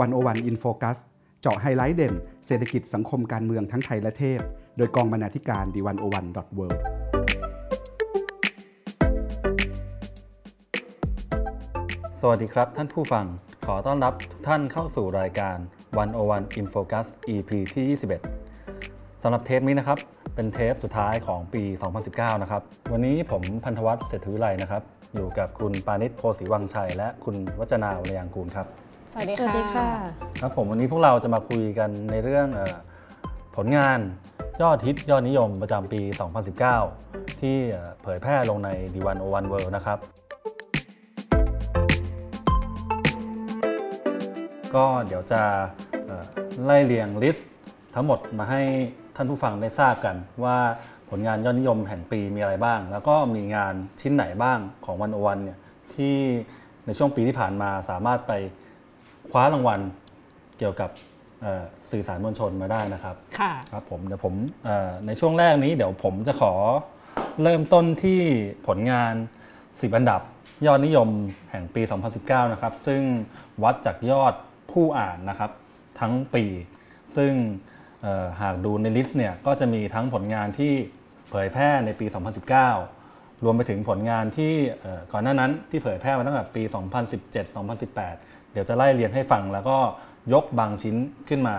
101 In Focus เจาะไฮไลท์เด่น เศรษฐกิจสังคมการเมืองทั้งไทยและเทศโดยกองบรรณาธิการ The 101 dot world สวัสดีครับท่านผู้ฟัง ขอต้อนรับทุกท่านเข้าสู่รายการ 101 In Focus EP ที่ 21 สำหรับเทปนี้นะครับ เป็นเทปสุดท้ายของปี 2019 นะครับ วันนี้ผมพันธวัฒน์เศรษฐวิไลนะครับ อยู่กับคุณปานิชโพสีวังชัย และคุณวัจนาวรยางกูลครับ สวัสดีค่ะ สวัสดีค่ะ ครับผมวันนี้พวกเราจะมาคุยกันในเรื่องอผลงานยอดฮิตยอดนิยมประจำปี 2019 ที่เผยแพร่ลงใน D101 World นะครับ ก็เดี๋ยวจะไล่เรียงลิสต์ทั้งหมดมาให้ท่านผู้ฟังได้ทราบกันว่าผลงานยอดนิยมแห่งปีมีอะไรบ้าง แล้วก็มีงานชิ้นไหนบ้างของวันโอวันเนี่ยที่ในช่วงปีที่ผ่านมาสามารถไป คว้ารางวัลเกี่ยวกับสื่อสารมวลชนมาได้นะครับค่ะครับผมเดี๋ยวผมในช่วงแรกนี้เดี๋ยวผมจะขอเริ่มต้นที่ผลงาน10อันดับยอดนิยมแห่งปี 2019 นะครับ ซึ่งวัดจากยอดผู้อ่านนะครับ ทั้งปี ซึ่งหากดูใน list เนี่ยก็จะมีทั้งผลงานที่เผยแพร่ในปี 2019 รวมไปถึงผลงานที่ก่อนหน้านั้นที่เผยแพร่มาตั้งแต่ปี 2017-2018 เดี๋ยวจะไล่เรียงให้ฟังแล้วก็ยกบางชิ้นขึ้นมา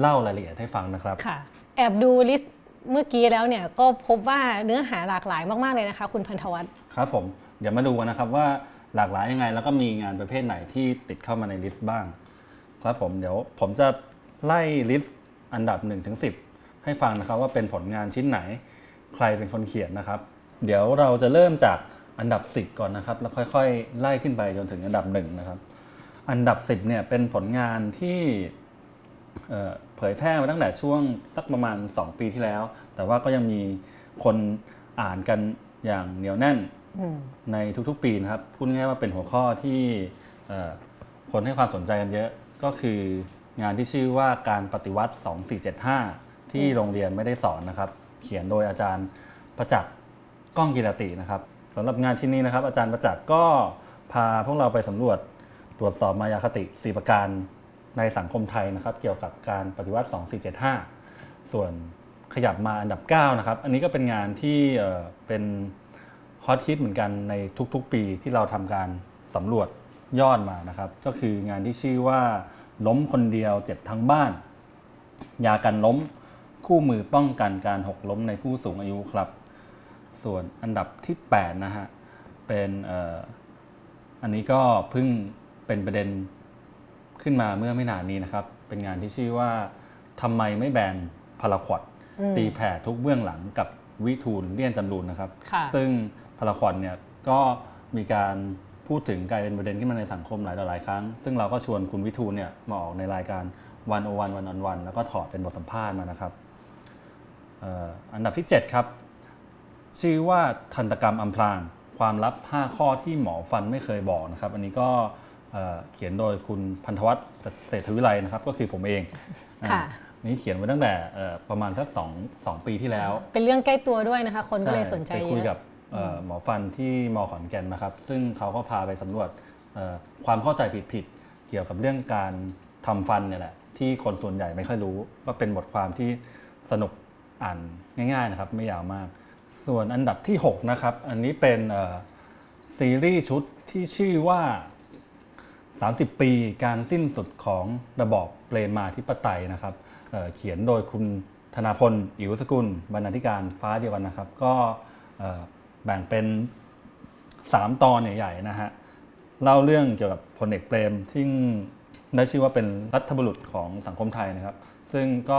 เล่ารายละเอียดให้ฟังนะครับค่ะแอบดูลิสต์เมื่อกี้แล้วเนี่ยก็พบว่าเนื้อหาหลากหลายมาก ๆ เลยนะคะ คุณพันธวัฒน์ครับผมเดี๋ยวมาดูกันนะครับว่าหลากหลายยังไง แล้วก็มีงานประเภทไหนที่ติดเข้ามาใน list บ้าง ครับผมเดี๋ยวผมจะไล่ list อันดับ 1 ถึง 10 ให้ฟังนะครับว่าเป็นผลงานชิ้นไหนใครเป็นคนเขียนนะครับ เดี๋ยวเราจะเริ่มจากอันดับ 10 ก่อนนะครับ แล้วค่อย ๆ ไล่ขึ้นไปจนถึงอันดับ1นะครับ อันดับ 10เนี่ยเป็นผลงานที่เผยแพร่มาตั้งแต่ช่วงสักประมาณ 2 ปีที่แล้ว แต่ว่าก็ยังมีคนอ่านกันอย่างเหนียวแน่นในทุกๆปีนะครับ พูดง่ายว่าเป็นหัวข้อที่คนให้ความสนใจกันเยอะ ก็คืองานที่ชื่อว่าการปฏิวัติ 2475 ที่โรงเรียนไม่ได้สอนนะครับ เขียนโดยอาจารย์ประจักษ์ก้องกิรตินะครับสำหรับงานชิ้นนี้นะครับ อาจารย์ประจักษ์ก็พาพวกเราไปสำรวจ ตรวจสอบมายาคติ 4 ประการในสังคมไทยนะครับ เกี่ยวกับการปฏิวัติ 2475 ส่วนขยับมาอันดับ 9 นะครับ อันนี้ก็เป็นงานที่เป็นฮอตฮิตเหมือนกันในทุกๆ ปีที่เราทำการสำรวจยอดมานะครับ ก็คืองานที่ชื่อว่า ล้มคนเดียวเจ็บทั้งบ้าน ยากันล้มคู่มือป้องกันการหกล้มในผู้สูงอายุครับ ส่วนอันดับที่ 8 นะฮะ เป็นอันนี้ก็เพิ่ง เป็นประเด็นขึ้นมาเมื่อไม่นานนี้นะครับ เป็นงานที่ชื่อว่าทำไมไม่แบนพาราควอดตีแผ่ทุกเบื้องหลังกับวิทูลเลี่ยนจำรูนนะครับ ซึ่งพาราควอดเนี่ยก็มีการพูดถึงกลายเป็นประเด็นขึ้นมาในสังคมหลายต่อหลายครั้ง ซึ่งเราก็ชวนคุณวิทูลเนี่ยมาออกในรายการวันโอวันวันออนวันแล้วก็ถอดเป็นบทสัมภาษณ์มานะครับอันดับที่ 7 ครับ ชื่อว่าทันตกรรมอำพรางความลับ 5 ข้อที่หมอฟันไม่เคยบอกนะครับ อันนี้ก็ เขียนโดยคุณพันธวัฒน์เศรษฐวิไลนะครับ ก็คือผมเองนี่เขียนไว้ตั้งแต่ประมาณสักสองสองปีที่แล้ว เป็นเรื่องใกล้ตัวด้วยนะคะ คนก็เลยสนใจเยอะไปคุยกับหมอฟันที่มอขอนแก่นนะครับ ซึ่งเขาก็พาไปสำรวจความเข้าใจผิดๆเกี่ยวกับเรื่องการทำฟันเนี่ยแหละที่คนส่วนใหญ่ไม่ค่อยรู้ ก็เป็นบทความที่สนุกอ่านง่าย ๆนะครับ ไม่ยาวมาก ส่วนอันดับที่ 6 นะครับ อันนี้เป็นซีรีส์ชุดที่ชื่อว่า 30 ปีการสิ้นสุดของระบอบเปรมาธิปไตยนะครับเเขียนโดยคุณธนาพล อิ๋วสกุล บรรณาธิการฟ้าเดียวกันนะครับ ก็แบ่งเป็น 3 ตอนใหญ่ๆนะฮะเล่าเรื่องเกี่ยวกับพลเอกเปรมที่ได้ชื่อว่าเป็นรัฐบุรุษของสังคมไทยนะครับ ซึ่งก็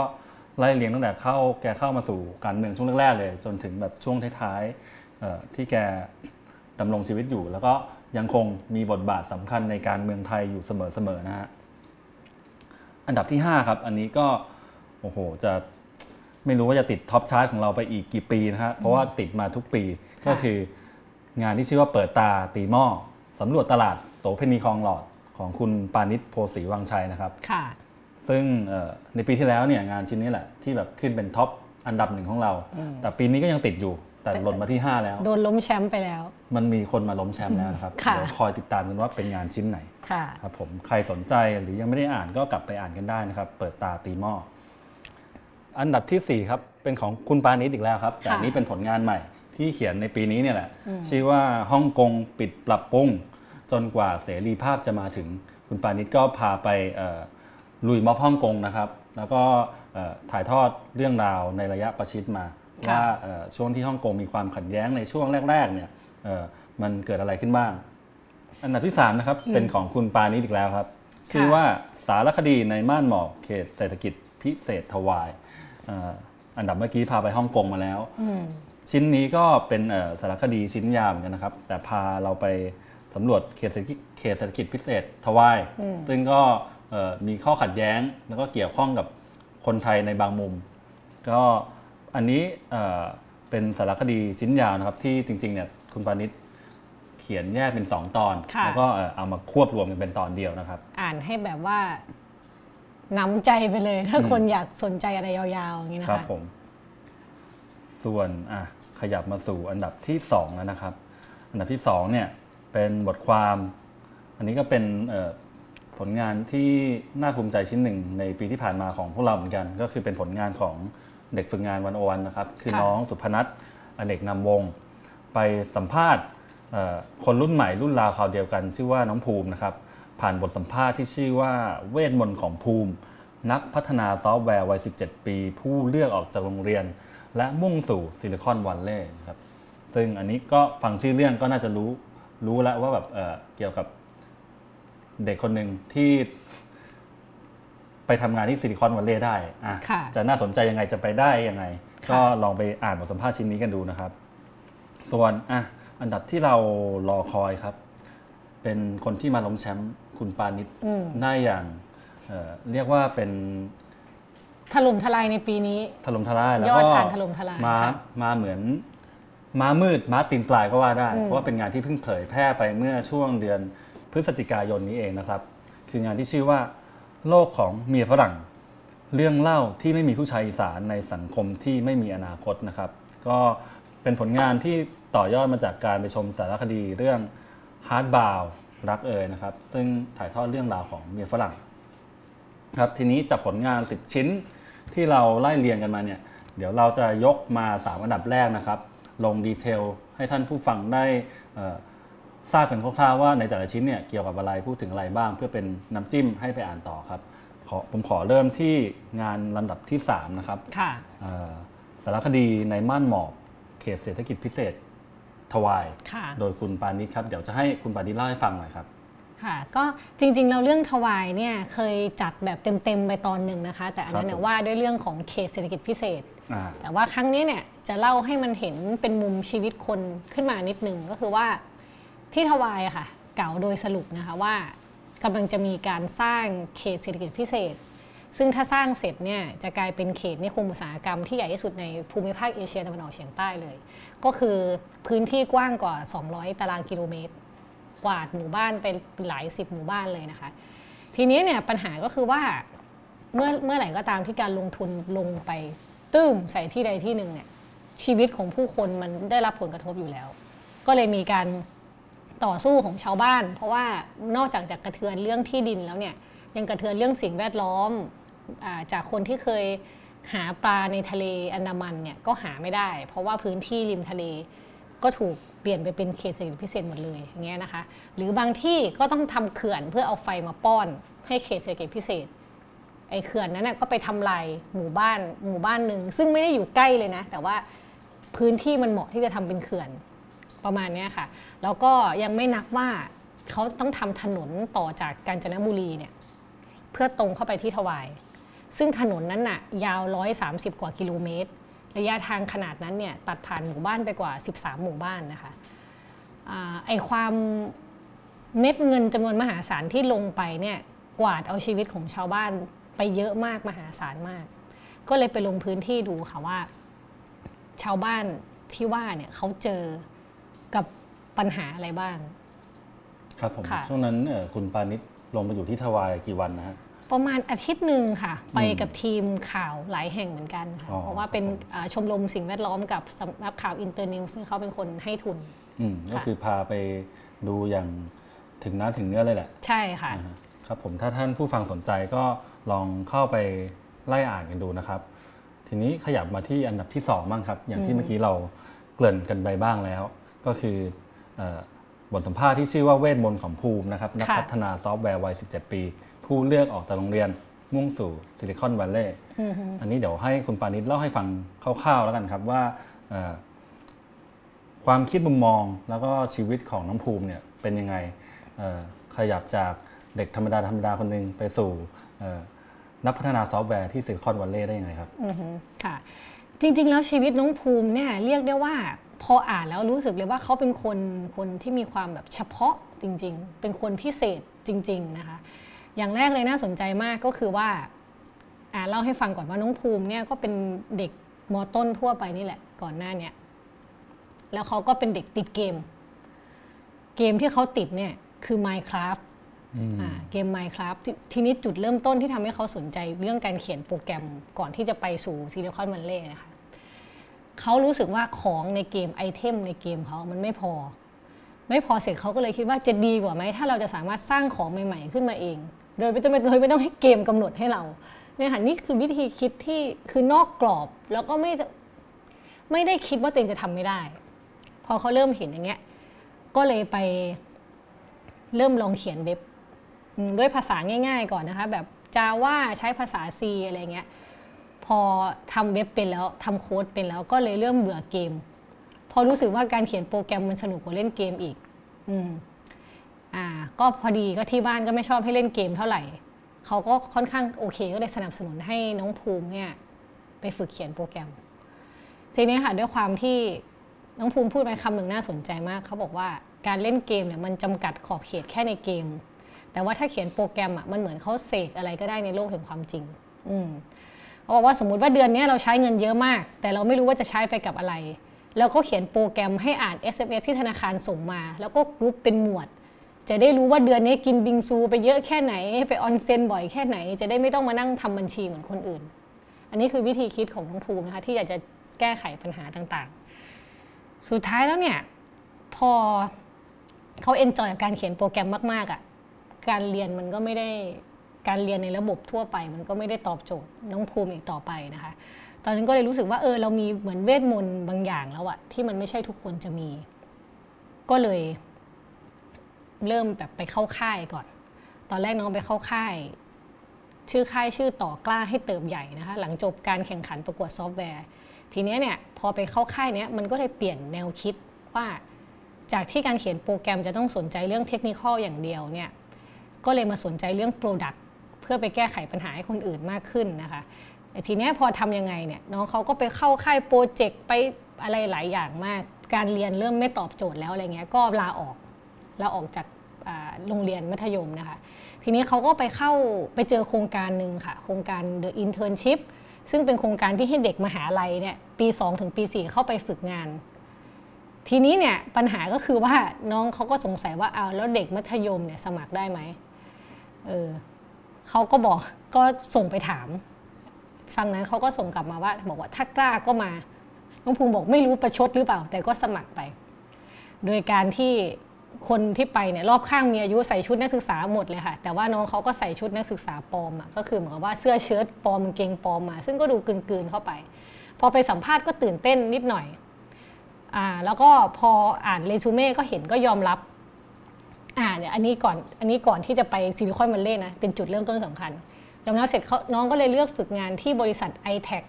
ไล่เลียงตั้งแต่เข้าแกเข้ามาสู่การเมืองช่วงแรกๆเลย จนถึงแบบช่วงท้ายๆที่แกดำรงชีวิตอยู่ แล้วก็ ยังคงมีบทบาทสำคัญในการเมืองไทยอยู่เสมอๆนะฮะอันดับที่ 5 ครับ อันนี้ก็โอ้โหจะไม่รู้ว่าจะติด top chart ของเราไปอีกกี่ปีนะฮะเพราะว่าติดมาทุกปีก็คืองานที่ชื่อว่าเปิดตาตีหม้อสำรวจตลาดโสเพณีคลองหลอดของคุณปานิชโพสีวังชัยนะครับค่ะซึ่งในปีที่แล้วเนี่ยงานชิ้นนี้แหละที่แบบขึ้นเป็น topอันดับหนึ่งของเรา แต่ปีนี้ก็ยังติดอยู่ แต่หล่นมาที่ 5 แล้ว โดนล้มแชมป์ไปแล้ว มันมีคนมาล้มแชมป์แล้วนะครับค่ะเดี๋ยวคอยติดตามกันว่าเป็นงานชิ้นไหนค่ะครับผมใครสนใจหรือยังไม่ได้อ่านก็กลับไปอ่านกันได้นะครับ เปิดตาตีหม้ออันดับทีสี่4 ครับ เป็นของคุณปานิดอีกแล้วครับ แต่อันนี้เป็นผลงานใหม่ที่เขียนในปีนี้เนี่ยแหละ ชื่อว่าฮ่องกงปิดปรับปรุงจนกว่าเสรีภาพจะมาถึงคุณปานิดก็พาไปเอ่อลุยม็อบฮ่องกงนะครับ แล้วก็เอ่อถ่ายทอดเรื่องราวในระยะประชิดมาค่ะ ว่าเอ่อช่วงที่ฮ่องกงมีความขัดแย้งในช่วงแรกๆเนี่ยเอ่อมันเกิดอะไรขึ้นบ้าง อันดับที่3นะครับเป็นของคุณปานิดอีกแล้วครับ ชื่อว่าสารคดีในม่านหมอกเขตเศรษฐกิจพิเศษทวายเอ่ออันดับเมื่อกี้พาไปฮ่องกงมาแล้ว ชิ้นนี้ก็เป็นเอ่อสารคดีชิ้นยาวเหมือนกันนะครับ แต่พาเราไปสำรวจเขตเศรษฐกิจเขตเศรษฐกิจพิเศษทวาย ซึ่งก็เอ่อมีข้อขัดแย้งแล้วก็เกี่ยวข้องกับคนไทยในบางมุม ก็ อันนี้เอ่อเป็นสารคดีชิ้นยาวนะครับ ที่จริงๆเนี่ยคุณปานิชเขียนแยกเป็น 2 ตอนค่ะแล้วก็เอ่อเอามาควบรวมกันเป็นตอนเดียวนะครับ อ่านให้แบบว่าน้ำใจไปเลย ถ้าคนอยากสนใจอะไรยาวๆอย่างนี้นะครัคะบผมส่วนอะขยับมาสู่อันดับที่2แล้วนะครับ อันดับที่2เนี่ยเป็นบทความ อันนี้ก็เป็นเอ่อผลงานที่น่าภูมิใจชิ้นหนึ่งในปีที่ผ่านมาของพวกเราเหมือนกัน ก็คือเป็นผลงานของ เด็กฝึกงานวันโอวันนะครับ คือค่ะน้องสุพนัทอเนกนำวงศ์ไปสัมภาษณ์เอ่อคนรุ่นใหม่รุ่นราวคราวเดียวกัน ชื่อว่าน้องภูมินะครับ ผ่านบทสัมภาษณ์ที่ชื่อว่าเวทมนต์ของภูมิ นักพัฒนาซอฟต์แวร์วัย 17 ปี ผู้เลือกออกจากโรงเรียน และมุ่งสู่ซิลิคอนวัลเลย์นะครับซึ่งอันนี้ก็ฟังชื่อเรื่องก็น่าจะรู้รู้แล้วว่าแบบเอ่อเกี่ยวกับเด็กคนหนึ่งที่ ไปทำงานที่ซิลิคอนวัลเลย์ได้อะค่ะจะน่าสนใจยังไงจะไปได้ยังไงค่ะก็ลองไปอ่านบทสัมภาษณ์ชิ้นนี้กันดูนะครับ ส่วนอะอันดับที่เรารอคอยครับ เป็นคนที่มาล้มแชมป์คุณปานิชได้อย่างเอ่อเรียกว่าเป็นถล่มทลายในปีนี้ถล่มทลายแล้วยอดก็อ่านถล่มทลายมาค่ะมาเหมือนม้ามืดม้าตีนปลายก็ว่าได้ เพราะว่าเป็นงานที่เพิ่งเผยแพร่ไปเมื่อช่วงเดือนพฤศจิกายนนี้เองนะครับ คืองานที่ชื่อว่า โลกของเมียฝรั่ง เรื่องเล่าที่ไม่มีผู้ชายอีสานในสังคมที่ไม่มีอนาคตนะครับ ก็เป็นผลงานที่ต่อยอดมาจากการไปชมสารคดีเรื่อง Hard b o u รักเอ่ยนะครับ ซึ่งถ่ายทอดเรื่องราวของเมียฝรั่งครับทีนี้จากผลงาน 10 ชิ้นที่เราไล่เรียงกันมาเนี่ยเดี๋ยวเราจะยกมา 3 อันดับแรกนะครับ ลงดีเทลให้ท่านผู้ฟังได้อ่อ ทราบกันคร่าวๆว่าในแต่ละชิ้นเนี่ยเกี่ยวกับอะไรพูดถึงอะไรบ้าง เพื่อเป็นน้ำจิ้มให้ไปอ่านต่อครับขอผมขอเริ่มที่งานลำดับที่ 3 นะครับค่ะเอ่อสารคดีในม่านหมอกเขตเศรษฐกิจพิเศษทวายค่ะโดยคุณปานิชครับ เดี๋ยวจะให้คุณปานิชเล่าให้ฟังหน่อยครับ ค่ะ ก็จริงๆ เราเรื่องถวายเนี่ยเคยจัดแบบเต็มๆ ไปตอนหนึ่งนะคะ แต่อันนั้นเนี่ครัยบผมว่าด้วยเรื่องของเขตเศรษฐกิจพิเศษอ่าแต่ว่าครั้งนี้เนี่ยจะเล่าให้มันเห็นเป็นมุมชีวิตคนขึ้นมานิดนึงก็คือว่า ที่ทวายค่ะเก่าโดยสรุปนะคะว่ากำลังจะมีการสร้างเขตเศรษฐกิจพิเศษ ซึ่งถ้าสร้างเสร็จเนี่ยจะกลายเป็นเขตนิคมอุตสาหกรรมที่ใหญ่ที่สุดในภูมิภาคเอเชียตะวันออกเฉียงใต้เลย ก็คือพื้นที่กว้างกว่า 200 ตารางกิโลเมตร กวาดหมู่บ้านไปหลายสิบหมู่บ้านเลยนะคะ ทีนี้เนี่ยปัญหาก็คือว่าเมื่อเมื่อไหร่ก็ตามที่การลงทุนลงไปตื้มใส่ที่ใดที่หนึ่งเนี่ยชีวิตของผู้คนมันได้รับผลกระทบอยู่แล้ว ก็เลยมีการ ต่อสู้ของชาวบ้าน เพราะว่านอกจากจะกระเทือนเรื่องที่ดินแล้วเนี่ยยังกระเทือนเรื่องสิ่งแวดล้อมอาจากคนที่เคยหาปลาในทะเลอันดามันเนี่ยก็หาไม่ได้ เพราะว่าพื้นที่ริมทะเลก็ถูกเปลี่ยนไปเป็นเขตเศรษฐกิจพิเศษหมดเลยอย่างเงี้ยนะคะ หรือบางที่ก็ต้องทำเขื่อนเพื่อเอาไฟมาป้อนให้เขตเศรษฐกิจพิเศษไอ้เขื่อนนั้นนะก็ไปทำลายหมู่บ้านหมู่บ้านหนึ่งซึ่งไม่ได้อยู่ใกล้เลยนะ แต่ว่าพื้นที่มันเหมาะที่จะทำเป็นเขื่อน ประมาณนี้ค่ะ แล้วก็ยังไม่นับว่าเขาต้องทำถนนต่อจากกาญจนบุรีเนี่ยเพื่อตรงเข้าไปที่ถวาย ซึ่งถนนนั้นน่ะยาว 130 กว่ากิโลเมตร ระยะทางขนาดนั้นเนี่ยตัดผ่านหมู่บ้านไปกว่า 13 หมู่บ้านนะคะอไอความเม็ดเงินจำนวนมหาศาลที่ลงไปเนี่ยกวาดเอาชีวิตของชาวบ้านไปเยอะมากมหาศาลมาก ก็เลยไปลงพื้นที่ดูค่ะว่า ชาวบ้านที่ว่าเนี่ยเขาเจอ ปัญหาอะไรบ้าง ครับผมค่ะช่วงนั้นเอ่อคุณปานิชลงไปอยู่ที่ทวายกี่วันนะฮะประมาณอาทิตย์หนึ่งค่ะ ไปกับทีมข่าวหลายแห่งเหมือนกันค่ะอ๋อเพราะว่าเป็นอ่าชมรมสิ่งแวดล้อมกับสำนักข่าว Internews เขาเป็นคนให้ทุนอืมก็คือพาไปดูอย่างถึงน้ำถึงเนื้อเลยแหละ ใช่ค่ะอ่าฮะครับผมถ้าท่านผู้ฟังสนใจก็ลองเข้าไปไล่อ่านกันดูนะครับ ทีนี้ขยับมาที่อันดับที่2บ้างครับ อย่างที่เมื่อกี้เราเกริ่นกันไปบ้างแล้ว ก็คือเอ่อ บทสัมภาษณ์ที่ชื่อว่าเวทมนต์ของภูมินะครับนักค่ะพัฒนาซอฟต์แวร์วัย 17 ปี ผู้เลือกออกจากโรงเรียนมุ่งสู่ซิลิคอนวัลเลย์อันนี้เดี๋ยวให้คุณปานิชเล่าให้ฟังคร่าวๆแล้วกันครับว่าเอ่อความคิดมุมมองแล้วก็ชีวิตของน้องภูมิเนี่ยเป็นยังไงเอ่อขยับจากเด็กธรรมดาธรรมดาคนหนึ่งไปสู่เอ่อนักพัฒนาซอฟต์แวร์ที่ซิลิคอนวัลเลย์ได้ยังไงครับอือฮึค่ะจริง ๆ แล้วชีวิตน้องภูมิเนี่ยเรียกได้ว่า พออ่านแล้วรู้สึกเลยว่าเขาเป็นคนคนที่มีความแบบเฉพาะจริง ๆ เป็นคนพิเศษจริง ๆนะคะ อย่างแรกเลยน่าสนใจมากก็คือว่าอ่าเล่าให้ฟังก่อนว่าน้องภูมิเนี่ยก็เป็นเด็กมอต้นทั่วไปนี่แหละก่อนหน้าเนี่ยแล้วเขาก็เป็นเด็กติดเกม เกมที่เขาติดเนี่ยคือ Minecraft อ่าเกม Minecraft ททีนี้จุดเริ่มต้นที่ทำให้เขาสนใจเรื่องการเขียนโปรแกรมก่อนที่จะไปสู่ซิลิคอนวันเล่นะคะ เขารู้สึกว่าของในเกมไอเทมในเกมเขามันไม่พอ ไม่พอเสร็จเขาก็เลยคิดว่าจะดีกว่าไหมถ้าเราจะสามารถสร้างของใหม่ๆขึ้นมาเอง โดยไม่ต้องโดยไม่ต้องให้เกมกำหนดให้เราเนี่ยค่ะนี่คือวิธีคิดที่คือนอกกรอบแล้วก็ไม่ไม่ได้คิดว่าตัวเองจะทำไม่ได้ พอเขาเริ่มเห็นอย่างเงี้ยก็เลยไปเริ่มลองเขียนเว็บด้วยภาษาง่าย ๆ ก่อนนะคะ แบบจาว่าใช้ภาษา C อะไรเงี้ย อทำเว็บเป็นแล้วทำโค้ดเป็นแล้วก็เลยเริ่มเบื่อเกม พอรู้สึกว่าการเขียนโปรแกรมมันสนุกกว่าเล่นเกมอีก อืมอ่า ก็พอดีก็ที่บ้านก็ไม่ชอบให้เล่นเกมเท่าไหร่เขาก็ค่อนข้างโอเค ก็เลยสนับสนุนให้น้องภูมิเนี่ยไปฝึกเขียนโปรแกรม ทีนี้ค่ะด้วยความที่น้องภูมิพูดไปคำหนึ่งน่าสนใจมากเขาบอกว่าการเล่นเกมเนี่ยมันจำกัดขอบเขตแค่ในเกม แต่ว่าถ้าเขียนโปรแกรมอะมันเหมือนเขาเสกอะไรก็ได้ในโลกแห่งความจริง อืม เขาบอกว่าสมมุติว่าเดือนนี้เราใช้เงินเยอะมาก แต่เราไม่รู้ว่าจะใช้ไปกับอะไร แล้วก็เขียนโปรแกรมให้อ่าน SMS ที่ธนาคารส่งมา แล้วก็กรุ๊ปเป็นหมวด จะได้รู้ว่าเดือนนี้กินบิงซู ไปเยอะแค่ไหน ไปออนเซ็นบ่อยแค่ไหน จะได้ไม่ต้องมานั่งทำบัญชีเหมือนคนอื่น อันนี้คือวิธีคิดของน้องภูมินะคะที่อยากจะแก้ไขปัญหาต่างๆ สุดท้ายแล้วเนี่ยพอเขาเอนจอยกับการเขียนโปรแกรมมากๆอะ่ะการเรียนมันก็ไม่ได้ การเรียนในระบบทั่วไป มันก็ไม่ได้ตอบโจทย์น้องภูมิอีกต่อไปนะคะ ตอนนั้นก็เลยรู้สึกว่าเออเรามีเหมือนเวทมนต์บางอย่างแล้วอะที่มันไม่ใช่ทุกคนจะมี ก็เลยเริ่มแบบไปเข้าค่ายก่อน ตอนแรกน้องไปเข้าค่าย ชื่อค่ายชื่อต่อกล้าให้เติบใหญ่นะคะ หลังจบการแข่งขันประกวดซอฟต์แวร์ ทีเนี้ยเนี่ยพอไปเข้าค่ายเนี้ยมันก็เลยเปลี่ยนแนวคิดว่าจากที่การเขียนโปรแกรมจะต้องสนใจเรื่องเทคนิคอย่างเดียวเนี่ย ก็เลยมาสนใจเรื่อง Product เพื่อไปแก้ไขปัญหาให้คนอื่นมากขึ้นนะคะแต่ทีนี้พอทำยังไงเนี่ยน้องเขาก็ไปเข้าค่ายโปรเจกต์ไปอะไรหลายอย่างมาก การเรียนเริ่มไม่ตอบโจทย์แล้วอะไรเงี้ยก็ลาออกลาออกจากโรงเรียนมัธยมนะคะ ทีนี้เขาก็ไปเข้าไปเจอโครงการหนึ่งค่ะ โครงการ The Internship ซึ่งเป็นโครงการที่ให้เด็กมหาลัยเนี่ยปี 2 ถึงปี 4 เข้าไปฝึกงาน ทีนี้เนี่ยปัญหาก็คือว่าน้องเขาก็สงสัยว่าเอาแล้วเด็กมัธยมเนี่ยสมัครได้ไหมเออ เขาก็บอกก็ส่งไปถามฟังนั้นเขาก็ส่งกลับมาว่า บอกว่าถ้ากล้าก็มาน้องภูมิบอกไม่รู้ประชดหรือเปล่า แต่ก็สมัครไป โดยการที่คนที่ไปเนี่ยรอบข้างมีอายุใส่ชุดนักศึกษาหมดเลยค่ะ แต่ว่าน้องเขาก็ใส่ชุดนักศึกษาปลอมอะก็คือเหมือนว่าเสื้อเชิ้ตปลอมกางเกงปลอมมา ซึ่งก็ดูกลืนๆเข้าไป พอไปสัมภาษณ์ก็ตื่นเต้นนิดหน่อยอ่าแล้วก็พออ่านเรซูเม่ก็เห็นก็ยอมรับ อ่าเนี่ยอันนี้ก่อนอันนี้ก่อนที่จะไปซิลิคอนวัลเลย์นะเป็นจุดเริ่มต้นสำคัญยอมรับเสร็จเขาน้องก็เลยเลือกฝึกงานที่บริษัท i t a c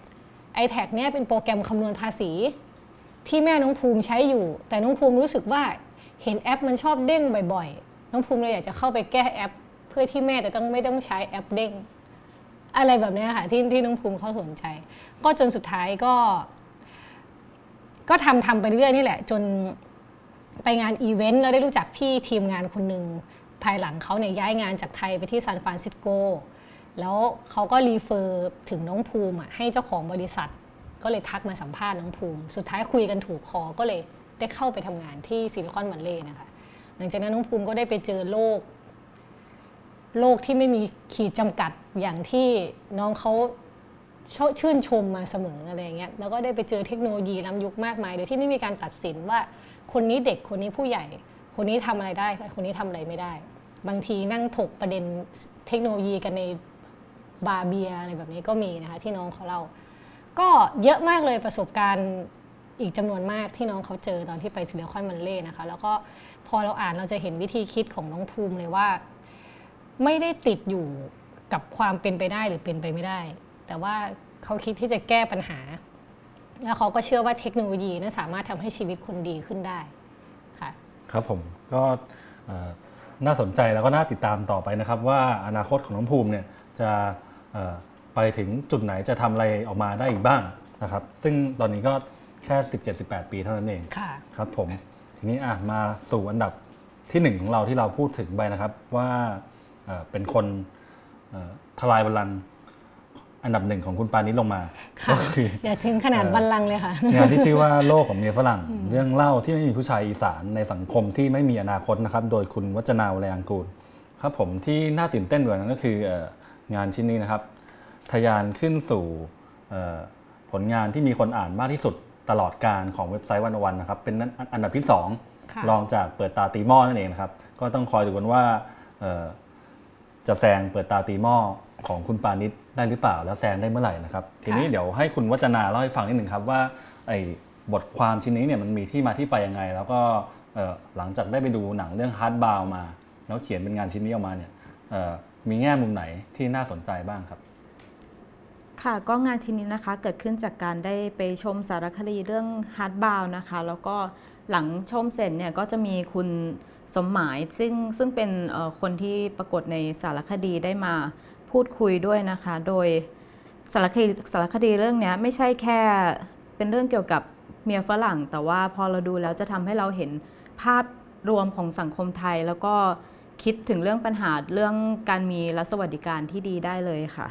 i t a c เนี่ยเป็นโปรแกรมคำนวณภาษี ที่แม่น้องภูมิใช้อยู่ แต่น้องภูมิรู้สึกว่าเห็นแอปมันชอบเด้งบ่อยๆ น้องภูมิเลยอยากจะเข้าไปแก้แอป เพื่อที่แม่จะต้องไม่ต้องใช้แอปเด้ง อะไรแบบนี้ค่ะที่ที่น้องภูมิเขาสนใจ ก็จนสุดท้ายก็ ก็ทำทำไปเรื่อยนี่แหละ จน ไปงานอีเวนต์แล้วได้รู้จักพี่ทีมงานคนหนึ่งภายหลังเขาเนี่ยย้ายงานจากไทยไปที่ซานฟรานซิสโก แล้วเขาก็ refer ถึงน้องภูมิอะให้เจ้าของบริษัท ก็เลยทักมาสัมภาษณ์น้องภูมิ สุดท้ายคุยกันถูกคอก็เลยได้เข้าไปทำงานที่ซิลิคอนวัลเลย์นะคะ หลังจากนั้นน้องภูมิก็ได้ไปเจอโลก โลกที่ไม่มีขีดจำกัดอย่างที่น้องเขาชื่นชมมาเสมออะไรเงี้ย แล้วก็ได้ไปเจอเทคโนโลยีล้ำยุคมากมาย โดยที่ไม่มีการตัดสินว่า คนนี้เด็กคนนี้ผู้ใหญ่ คนนี้ทำอะไรได้ คนนี้ทำอะไรไม่ได้ บางทีนั่งถกประเด็นเทคโนโลยีกันในบาเบียอะไรแบบนี้ก็มีนะคะที่น้องเขาเล่า ก็เยอะมากเลยประสบการณ์อีกจำนวนมากที่น้องเขาเจอตอนที่ไปซิลิคอนมันเล่นะคะ แล้วก็พอเราอ่านเราจะเห็นวิธีคิดของน้องภูมิเลยว่า ไม่ได้ติดอยู่กับความเป็นไปได้หรือเป็นไปไม่ได้ แต่ว่าเขาคิดที่จะแก้ปัญหา แล้วเขาก็เชื่อว่าเทคโนโลยีนั้นสามารถทำให้ชีวิตคนดีขึ้นได้ค่ะครับผมก็น่าสนใจแล้วก็น่าติดตามต่อไปนะครับ ว่าอนาคตของน้องภูมิเนี่ยจะไปถึงจุดไหนจะทำอะไรออกมาได้อีกบ้างนะครับ ซึ่งตอนนี้ก็แค่ 17-18 ปีเท่านั้นเองครับผมทีนี้อะมาสู่อันดับที่หนึ่งของเราที่เราพูดถึงไปนะครับว่าเป็นคนทลายบัลลังก์ อันดับหนึ่งของคุณปานิชลงมาก็คืออย่าถึงขนาดบัลลังก์เลยค่ะงานที่ชื่อว่าโลกของเมียฝรั่ง เรื่องเล่าที่ไม่มีผู้ชายอีสานในสังคมที่ไม่มีอนาคตนะครับ โดยคุณวัจนาวแรงกูลครับผมที่น่าตื่นเต้นกว่านั้นก็คืองานชิ้นนี้นะครับทยานขึ้นสู่ผลงานที่มีคนอ่านมากที่สุดตลอดการของเว็บไซต์วันวันนะครับ เป็นอันดับที่ 2 รองจากเปิดตาตีหม้อนั่นเองนะครับ ก็ต้องคอยดูกันว่าจะแซงเปิดตาตีหม้อของคุณปานิช ได้หรือเปล่าแล้วแซงได้เมื่อไหร่นะครับ ทีนี้เดี๋ยวให้คุณวัจนาเล่าให้ฟังนิดหนึ่งครับว่าไอ้บทความชิ้นนี้เนี่ยมันมีที่มาที่ไปยังไง แล้วก็หลังจากได้ไปดูหนังเรื่อง Heartbound มา แล้วเขียนเป็นงานชิ้นนี้ออกมาเนี่ยมีแง่มุมไหนที่น่าสนใจบ้างครับ ค่ะก็งานชิ้นนี้นะคะเกิดขึ้นจากการได้ไปชมสารคดีเรื่อง Heartbound นะคะ แล้วก็หลังชมเสร็จเนี่ยก็จะมีคุณสมหมายซึ่งซึ่งเป็นคนที่ปรากฏในสารคดีได้มา พูดคุยด้วยนะคะ โดยสารคดีสารคดีเรื่องนี้ไม่ใช่แค่เป็นเรื่องเกี่ยวกับเมียฝรั่ง แต่ว่าพอเราดูแล้วจะทำให้เราเห็นภาพรวมของสังคมไทย แล้วก็คิดถึงเรื่องปัญหาเรื่องการมีรัฐสวัสดิการที่ดีได้เลยค่ะ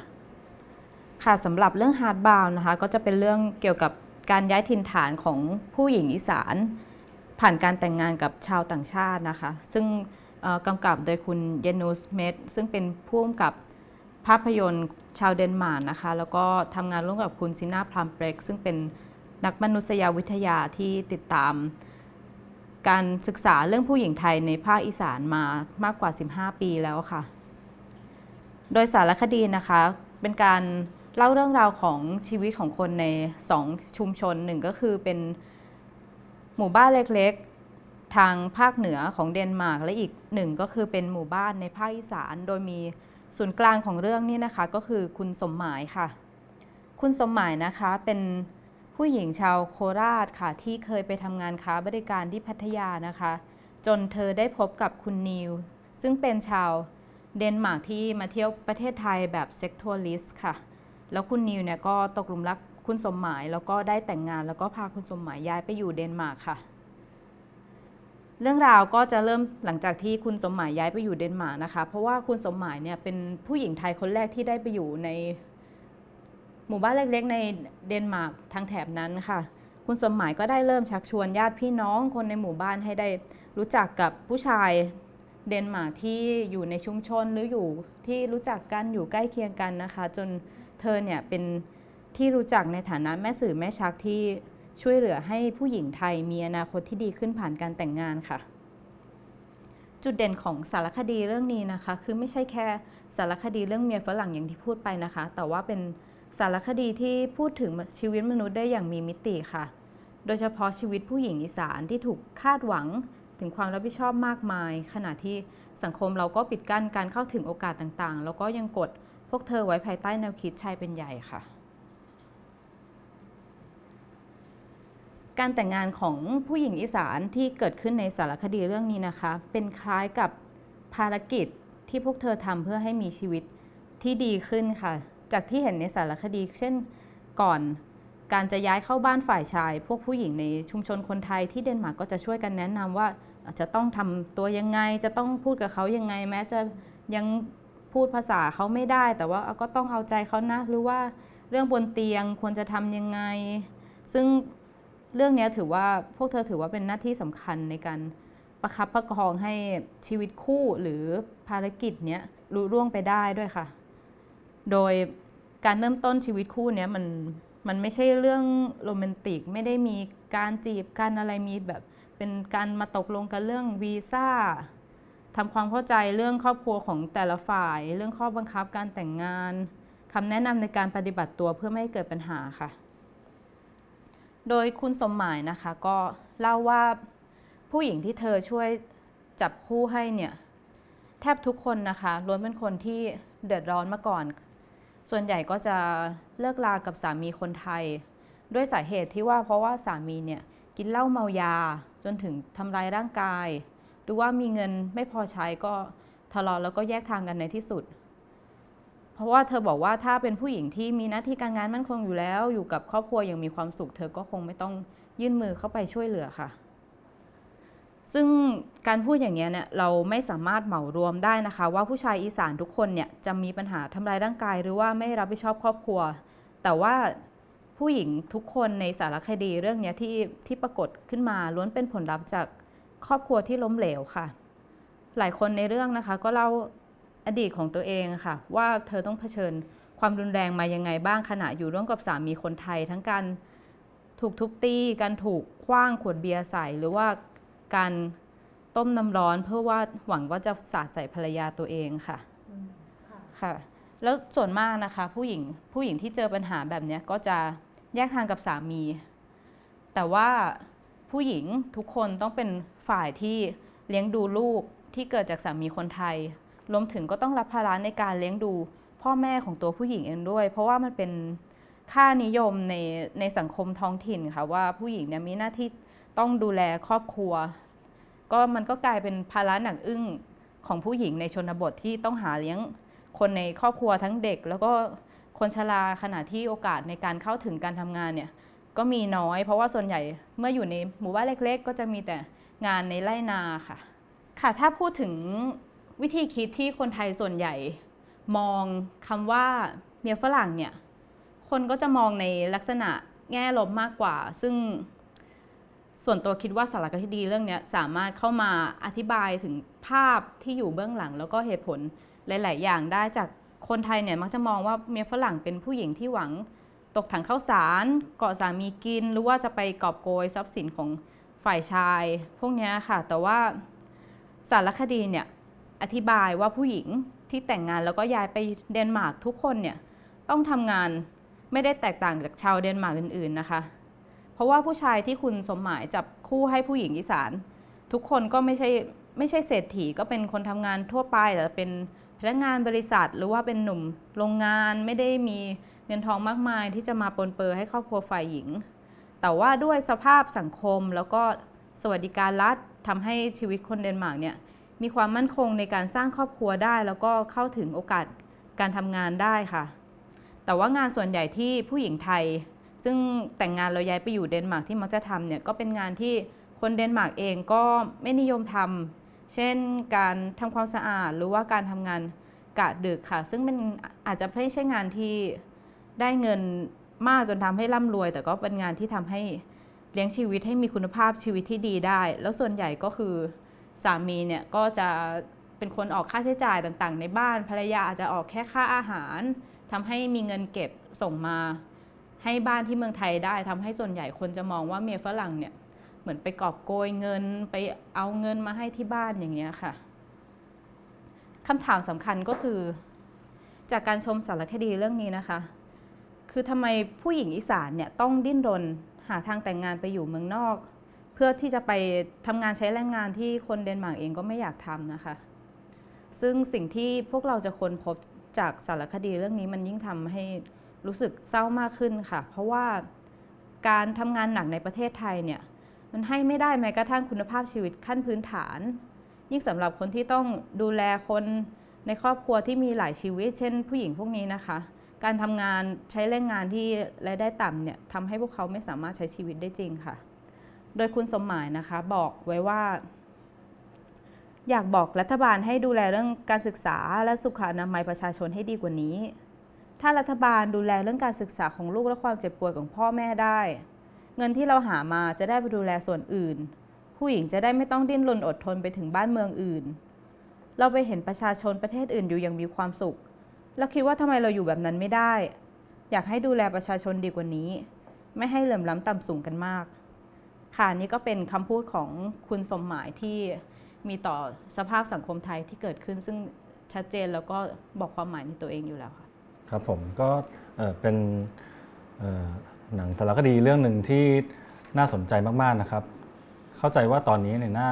ค่ะสำหรับเรื่อง Heartbound นะคะ ก็จะเป็นเรื่องเกี่ยวกับการย้ายถิ่นฐานของผู้หญิงอีสาน ผ่านการแต่งงานกับชาวต่างชาตินะคะ ซึ่งกำกับโดยคุณเยนูสเมดซึ่งเป็นผู้กำกับ ภาพยนตร์ชาวเดนมาร์กนะคะ แล้วก็ทำงานร่วมกับคุณซินาพลัมเบรกซึ่งเป็นนักมนุษยวิทยาที่ติดตาม การศึกษาเรื่องผู้หญิงไทยในภาคอีสานมามากกว่า 15 ปีแล้วค่ะ โดยสารคดีนะคะ เป็นการเล่าเรื่องราวของชีวิตของคนใน 2 ชุมชนหนึ่งก็คือเป็นหมู่บ้านเล็กๆ ทางภาคเหนือของเดนมาร์กและอีกหนึ่งก็คือเป็นหมู่บ้านในภาคอีสาน โดยมี ศูนย์กลางของเรื่องนี้นะคะก็คือคุณสมหมายค่ะ คุณสมหมายนะคะเป็นผู้หญิงชาวโคราชค่ะ ที่เคยไปทำงานค้าบริการที่พัทยานะคะ จนเธอได้พบกับคุณนิว ซึ่งเป็นชาวเดนมาร์กที่มาเที่ยวประเทศไทยแบบ sex tourist ค่ะ แล้วคุณนิวเนี่ยก็ตกหลุมรักคุณสมหมาย แล้วก็ได้แต่งงานแล้วก็พาคุณสมหมายย้ายไปอยู่เดนมาร์กค่ะ เรื่องราวก็จะเริ่มหลังจากที่คุณสมหมายย้ายไปอยู่เดนมาร์กนะคะ เพราะว่าคุณสมหมายเนี่ยเป็นผู้หญิงไทยคนแรกที่ได้ไปอยู่ในหมู่บ้านเล็กๆ ในเดนมาร์กทางแถบนั้นค่ะ คุณสมหมายก็ได้เริ่มชักชวนญาติพี่น้องคนในหมู่บ้านให้ได้รู้จักกับผู้ชายเดนมาร์กที่อยู่ในชุมชนหรืออยู่ที่รู้จักกันอยู่ใกล้เคียงกันนะคะ จนเธอเนี่ยเป็นที่รู้จักในฐานะแม่สื่อแม่ชักที่ ช่วยเหลือให้ผู้หญิงไทยมีอนาคตที่ดีขึ้นผ่านการแต่งงานค่ะ จุดเด่นของสารคดีเรื่องนี้นะคะ คือไม่ใช่แค่สารคดีเรื่องเมียฝรั่งอย่างที่พูดไปนะคะ แต่ว่าเป็นสารคดีที่พูดถึงชีวิตมนุษย์ได้อย่างมีมิติค่ะ โดยเฉพาะชีวิตผู้หญิงอีสานที่ถูกคาดหวังถึงความรับผิดชอบมากมาย ขณะที่สังคมเราก็ปิดกั้นการเข้าถึงโอกาสต่างๆ แล้วก็ยังกดพวกเธอไว้ภายใต้แนวคิดชายเป็นใหญ่ค่ะ การแต่งงานของผู้หญิงอีสานที่เกิดขึ้นในสารคดีเรื่องนี้นะคะ เป็นคล้ายกับภารกิจที่พวกเธอทำเพื่อให้มีชีวิตที่ดีขึ้นค่ะ จากที่เห็นในสารคดี เช่นก่อนการจะย้ายเข้าบ้านฝ่ายชาย พวกผู้หญิงในชุมชนคนไทยที่เดนมาร์กก็จะช่วยกันแนะนำว่าจะต้องทำตัวยังไง จะต้องพูดกับเขายังไง แม้จะยังพูดภาษาเขาไม่ได้ แต่ว่าก็ต้องเอาใจเขานะหรือว่าเรื่องบนเตียงควรจะทำยังไง ซึ่ง เรื่องนี้ถือว่าพวกเธอถือว่าเป็นหน้าที่สำคัญในการประคับประคองให้ชีวิตคู่หรือภารกิจเนี้ยรู้ร่วงไปได้ด้วยค่ะ โดยการเริ่มต้นชีวิตคู่เนี้ยมันมันไม่ใช่เรื่องโรแมนติก ไม่ได้มีการจีบกันอะไรมีแบบเป็นการมาตกลงกันเรื่องวีซ่าทำความเข้าใจเรื่องครอบครัวของแต่ละฝ่าย เรื่องข้อบังคับการแต่งงานคำแนะนำในการปฏิบัติตัวเพื่อไม่ให้เกิดปัญหาค่ะ โดยคุณสมหมายนะคะก็เล่าว่าผู้หญิงที่เธอช่วยจับคู่ให้เนี่ยแทบทุกคนนะคะล้วนเป็นคนที่เดือดร้อนมาก่อน ส่วนใหญ่ก็จะเลิกลากับสามีคนไทย ด้วยสาเหตุที่ว่าเพราะว่าสามีเนี่ยกินเหล้าเมายาจนถึงทำร้ายร่างกาย หรือว่ามีเงินไม่พอใช้ก็ทะเลาะแล้วก็แยกทางกันในที่สุด ราะว่าเธอบอกว่าถ้าเป็นผู้หญิงที่มีหน้าที่การงานมั่นคงอยู่แล้ว อยู่กับครอบครัวอย่างมีความสุข เธอก็คงไม่ต้องยื่นมือเข้าไปช่วยเหลือค่ะ ซึ่งการพูดอย่างนี้เนี่ยเราไม่สามารถเหมารวมได้นะคะ ว่าผู้ชายอีสานทุกคนเนี่ยจะมีปัญหาทำลายร่างกาย หรือว่าไม่รับผิดชอบครอบครัว แต่ว่าผู้หญิงทุกคนในสารคดีเรื่องนี้ที่ที่ปรากฏขึ้นมาล้วนเป็นผลลัพธ์จากครอบครัวที่ล้มเหลวค่ะ หลายคนในเรื่องนะคะก็เล่า อดีตของตัวเองค่ะ ว่าเธอต้องเผชิญความรุนแรงมายังไงบ้างขณะอยู่ร่วมกับสามีคนไทย ทั้งการถูกทุบตีการถูกคว้างขวดเบียร์ใส่หรือว่าการต้มน้ำร้อนเพื่อว่าหวังว่าจะสาดใส่ภรรยาตัวเองค่ะค่ะ แล้วส่วนมากนะคะ ผู้หญิงผู้หญิงที่เจอปัญหาแบบเนี้ยก็จะแยกทางกับสามี แต่ว่าผู้หญิงทุกคนต้องเป็นฝ่ายที่เลี้ยงดูลูกที่เกิดจากสามีคนไทย รวมถึงก็ต้องรับภาระในการเลี้ยงดูพ่อแม่ของตัวผู้หญิงเองด้วย เพราะว่ามันเป็นค่านิยมในในสังคมท้องถิ่นค่ะว่าผู้หญิงเนี่ยมีหน้าที่ต้องดูแลครอบครัว ก็มันก็กลายเป็นภาระหนักอึ้งของผู้หญิงในชนบทที่ต้องหาเลี้ยงคนในครอบครัวทั้งเด็ก แล้วก็คนชราขณะที่โอกาสในการเข้าถึงการทำงานเนี่ยก็มีน้อย เพราะว่าส่วนใหญ่เมื่ออยู่ในหมู่บ้านเล็ก ๆ ก็จะมีแต่งานในไร่นาค่ะ ค่ะถ้าพูดถึง วิธีคิดที่คนไทยส่วนใหญ่ มองคำว่าเมียฝรั่งเนี่ย คนก็จะมองในลักษณะแง่ลบมากกว่า ซึ่งส่วนตัวคิดว่าสารคดีเรื่องนี้สามารถเข้ามาอธิบายถึงภาพที่อยู่เบื้องหลัง แล้วก็เหตุผลหลาย ๆ อย่างได้จากคนไทยเนี่ยมักจะมองว่าเมียฝรั่งเป็นผู้หญิงที่หวังตกถังข้าวสารเกาะสามีกิน หรือว่าจะไปกอบโกยทรัพย์สินของฝ่ายชาย พวกนี้ค่ะ แต่ว่าสารคดีเนี่ย อธิบายว่าผู้หญิงที่แต่งงานแล้วก็ย้ายไปเดนมาร์กทุกคนเนี่ยต้องทำงานไม่ได้แตกต่างจากชาวเดนมาร์กอื่นๆนะคะ เพราะว่าผู้ชายที่คุณสมหมายจับคู่ให้ผู้หญิงอีสาน ทุกคนก็ไม่ใช่ไม่ใช่เศรษฐีก็เป็นคนทำงานทั่วไปแต่เป็นพนักงานบริษัทหรือว่าเป็นหนุ่มโรงงานไม่ได้มีเงินทองมากมายที่จะมาปนเปื้อให้ครอบครัวฝ่ายหญิง แต่ว่าด้วยสภาพสังคมแล้วก็สวัสดิการรัฐทำให้ชีวิตคนเดนมาร์กเนี่ย มีความมั่นคงในการสร้างครอบครัวได้ แล้วก็เข้าถึงโอกาสการทำงานได้ค่ะ แต่ว่างานส่วนใหญ่ที่ผู้หญิงไทย ซึ่งแต่งงานเราย้ายไปอยู่เดนมาร์กที่มักจะทำเนี่ยก็เป็นงานที่คนเดนมาร์กเองก็ไม่นิยมทำเช่นการทำความสะอาดหรือว่าการทำงานกะดึกค่ะ ซึ่งเป็นอาจจะไม่ใช่งานที่ได้เงินมากจนทำให้ร่ำรวย แต่ก็เป็นงานที่ทำให้เลี้ยงชีวิตให้มีคุณภาพชีวิตที่ดีได้ แล้วส่วนใหญ่ก็คือ สามีเนี่ยก็จะเป็นคนออกค่าใช้จ่ายต่างๆ ในบ้านภรรยาอาจจะออกแค่ค่าอาหารทำให้มีเงินเก็บส่งมา ให้บ้านที่เมืองไทยได้ทำให้ส่วนใหญ่คนจะมองว่าเมียฝรั่งเนี่ยเหมือนไปกอบโกยเงินไปเอาเงินมาให้ที่บ้านอย่างเงี้ยค่ะคำถามสำคัญก็คือ จากการชมสารคดีเรื่องนี้นะคะ คือทำไมผู้หญิงอีสานเนี่ยต้องดิ้นรนหาทางแต่งงานไปอยู่เมืองนอก พื่อที่จะไปทำงานใช้แรงงานที่คนเดนมาร์กเองก็ไม่อยากทำนะคะ ซึ่งสิ่งที่พวกเราจะค้นพบจากสารคดีเรื่องนี้มันยิ่งทำให้รู้สึกเศร้ามากขึ้นค่ะ เพราะว่าการทำงานหนักในประเทศไทยเนี่ยมันให้ไม่ได้แม้กระทั่งคุณภาพชีวิตขั้นพื้นฐาน ยิ่งสำหรับคนที่ต้องดูแลคนในครอบครัวที่มีหลายชีวิต เช่น ผู้หญิงพวกนี้นะคะ การทำงานใช้แรงงานที่รายได้ต่ำเนี่ยทำให้พวกเขาไม่สามารถใช้ชีวิตได้จริงค่ะ โดยคุณสมหมายนะคะบอกไว้ว่า อยากบอกรัฐบาลให้ดูแลเรื่องการศึกษาและสุขอนามัยประชาชนให้ดีกว่านี้ ถ้ารัฐบาลดูแลเรื่องการศึกษาของลูกและความเจ็บป่วยของพ่อแม่ได้ เงินที่เราหามาจะได้ไปดูแลส่วนอื่น ผู้หญิงจะได้ไม่ต้องดิ้นรนอดทนไปถึงบ้านเมืองอื่น เราไปเห็นประชาชนประเทศอื่นอยู่อย่างมีความสุข แล้วคิดว่าทำไมเราอยู่แบบนั้นไม่ได้ อยากให้ดูแลประชาชนดีกว่านี้ ไม่ให้เหลื่อมล้ำต่ำสูงกันมาก ค่ะนี่ก็เป็นคำพูดของคุณสมหมายที่มีต่อสภาพสังคมไทยที่เกิดขึ้น ซึ่งชัดเจนแล้วก็บอกความหมายในตัวเองอยู่แล้วค่ะ ครับผมก็เอ่อเป็นเอ่อหนังสารคดีเรื่องหนึ่งที่น่าสนใจมาก ๆ นะครับ เข้าใจว่าตอนนี้เนี่ยน่า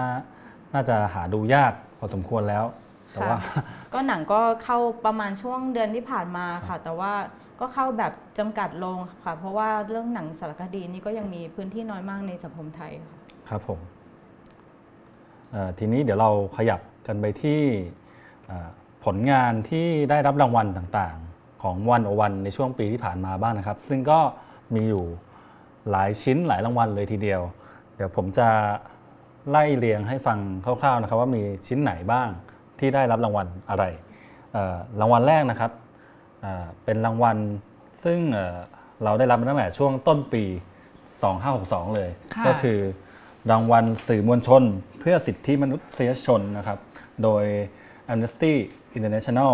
น่าจะหาดูยากพอสมควรแล้ว แต่ว่าค่ะก็หนังก็เข้าประมาณช่วงเดือนที่ผ่านมาค่ะ แต่ว่า ก็เข้าแบบจำกัดลงค่ะ เพราะว่าเรื่องหนังสารคดีนี่ก็ยังมีพื้นที่น้อยมากในสังคมไทยค่ะครับผมทีนี้เดี๋ยวเราขยับกันไปที่ผลงานที่ได้รับรางวัลต่างๆ ของวันโอวันในช่วงปีที่ผ่านมาบ้างนะครับ ซึ่งก็มีอยู่หลายชิ้นหลายรางวัลเลยทีเดียว เดี๋ยวผมจะไล่เรียงให้ฟังคร่าวๆนะครับว่ามีชิ้นไหนบ้างที่ได้รับรางวัลอะไรรางวัลแรกนะครับ เอ่อเป็นรางวัลซึ่งเอ่อเราได้รับมาตั้งแต่ช่วงต้นปี 2562 เลยค่ะก็คือรางวัลสื่อมวลชนเพื่อสิทธิมนุษยชนนะครับ โดย Amnesty International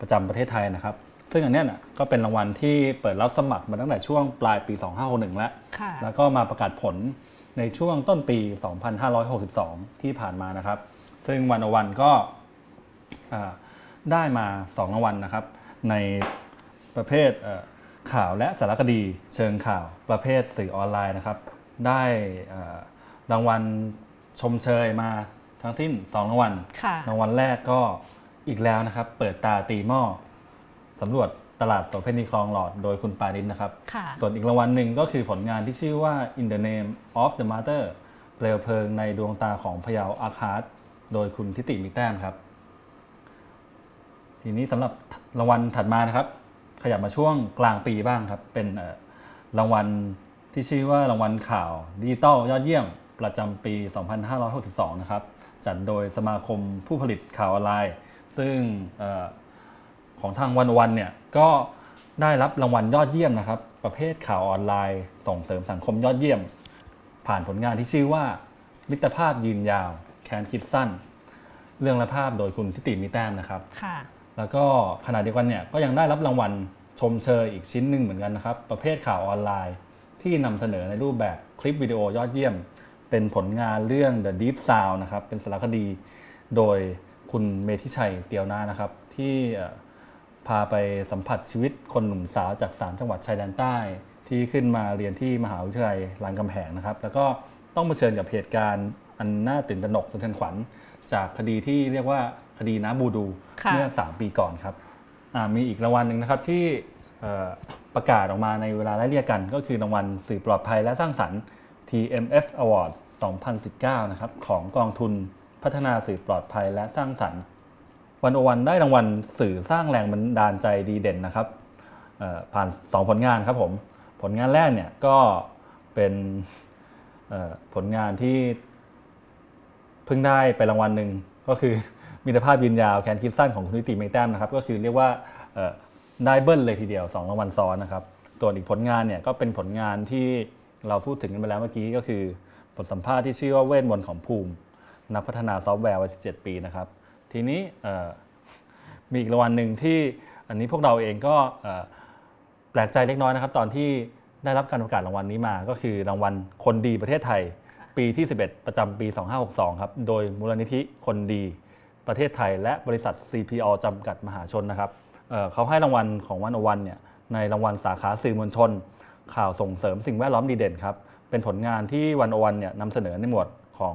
ประจำประเทศไทยนะครับ ซึ่งอันเนี้ยนะก็เป็นรางวัลที่เปิดรับสมัครมาตั้งแต่ช่วงปลายปี 2561 แล้วค่ะแล้วก็มาประกาศผลในช่วงต้นปี 2562 ที่ผ่านมานะครับ ซึ่งวันอวันก็อ่าได้มา 2 รางวัลนะครับ ในประเภทเอ่อข่าวและสารคดีเชิงข่าวประเภทสื่อออนไลน์นะครับ ได้เอ่อรางวัลชมเชยมาทั้งสิ้น 2 รางวัลค่ะรางวัลแรกก็อีกแล้วนะครับ เปิดตาตีหม้อสำรวจตลาดโสเภณีคลองหลอดโดยคุณปานินนะครับค่ะส่วนอีกรางวัลหนึ่งก็คือผลงานที่ชื่อว่า In the Name of the Mother เปลวเพลิงในดวงตาของพยาวอาคาร์ดโดยคุณทิติมีแต้มครับ ทีนี้สำหรับรางวัลถัดมานะครับ ขยับมาช่วงกลางปีบ้างครับ เป็นรางวัลที่ชื่อว่ารางวัลข่าวดิจิตอลยอดเยี่ยมประจำปี 2562 นะครับ จัดโดยสมาคมผู้ผลิตข่าวออนไลน์ ซึ่งออของทางวันวันเนี่ยก็ได้รับรางวัลยอดเยี่ยมนะครับ ประเภทข่าวออนไลน์ ส่งเสริมสังคมยอดเยี่ยม ผ่านผลงานที่ชื่อว่า มิตรภาพยืนยาว แคนคิดสั้น เรื่องละภาพโดยคุณทิติมีแต้มนะครับค่ะ แล้วก็ขณะเดียวกันเนี่ยก็ยังได้รับรางวัลชมเชยอีกชิ้นหนึ่งเหมือนกันนะครับ ประเภทข่าวออนไลน์ ที่นำเสนอในรูปแบบคลิปวิดีโอยอดเยี่ยม เป็นผลงานเรื่อง The Deep Sound นะครับเป็นสารคดีโดยคุณเมธิชัยเตียวนานะครับ ที่พาไปสัมผัสชีวิตคนหนุ่มสาวจาก 3 จังหวัดชายแดนใต้ ที่ขึ้นมาเรียนที่มหาวิทยาลัยรามคำแหงนะครับ แล้วก็ต้องเผชิญกับเหตุการณ์อันน่าตื่นตระหนกสะเทือนขวัญ จากคดีที่เรียกว่า คดีน้าบูดูค่ะเมื่อ 3 ปีก่อนครับอ่ามีอีกรางวัลหนึ่งนะครับที่เอ่อประกาศออกมาในเวลาไล่เรียกกัน ก็คือรางวัลสื่อปลอดภัยและสร้างสรรค์ TMF Awards 2019 นะครับของกองทุนพัฒนาสื่อปลอดภัยและสร้างสรรค์ วันโอวันได้รางวัลสื่อสร้างแรงบันดาลใจดีเด่นนะครับเอ่อผ่าน 2 ผลงานครับผมผลงานแรกเนี่ยก็เป็นเอ่อผลงานที่เพิ่งได้ไปรางวัลหนึ่งก็คือ มิตรภาพยืนยาวแคนคิดสั้นของคุณนิติเมแต้มนะครับก็คือเรียกว่าได้เบิ้ลเลยทีเดียว 2 รางวัลซ้อนนะครับ ส่วนอีกผลงานเนี่ยก็เป็นผลงานที่เราพูดถึงกันไปแล้วเมื่อกี้ก็คือบทสัมภาษณ์ที่ชื่อว่าเวทมนต์ของภูมิ นักพัฒนาซอฟต์แวร์วัย17 ปีนะครับ ทีนี้มีอีกรางวัลหนึ่งที่อันนี้พวกเราเองก็แปลกใจเล็กน้อยนะครับ ตอนที่ได้รับการประกาศรางวัลนี้มา ก็คือรางวัลคนดีประเทศไทย ปีที่ 11 ประจำปี 2562 ครับ โดยมูลนิธิคนดี ประเทศไทย และบริษัท CPO จำกัดมหาชนนะครับเเขาให้รางวัลของวันอวันเนี่ยในรางวัลสาขาสื่อมวลชน ข่าวส่งเสริมสิ่งแวดล้อมดีเด่นครับเป็นผลงานที่วันอวันเนี่ยนำเสนอในหมวดของ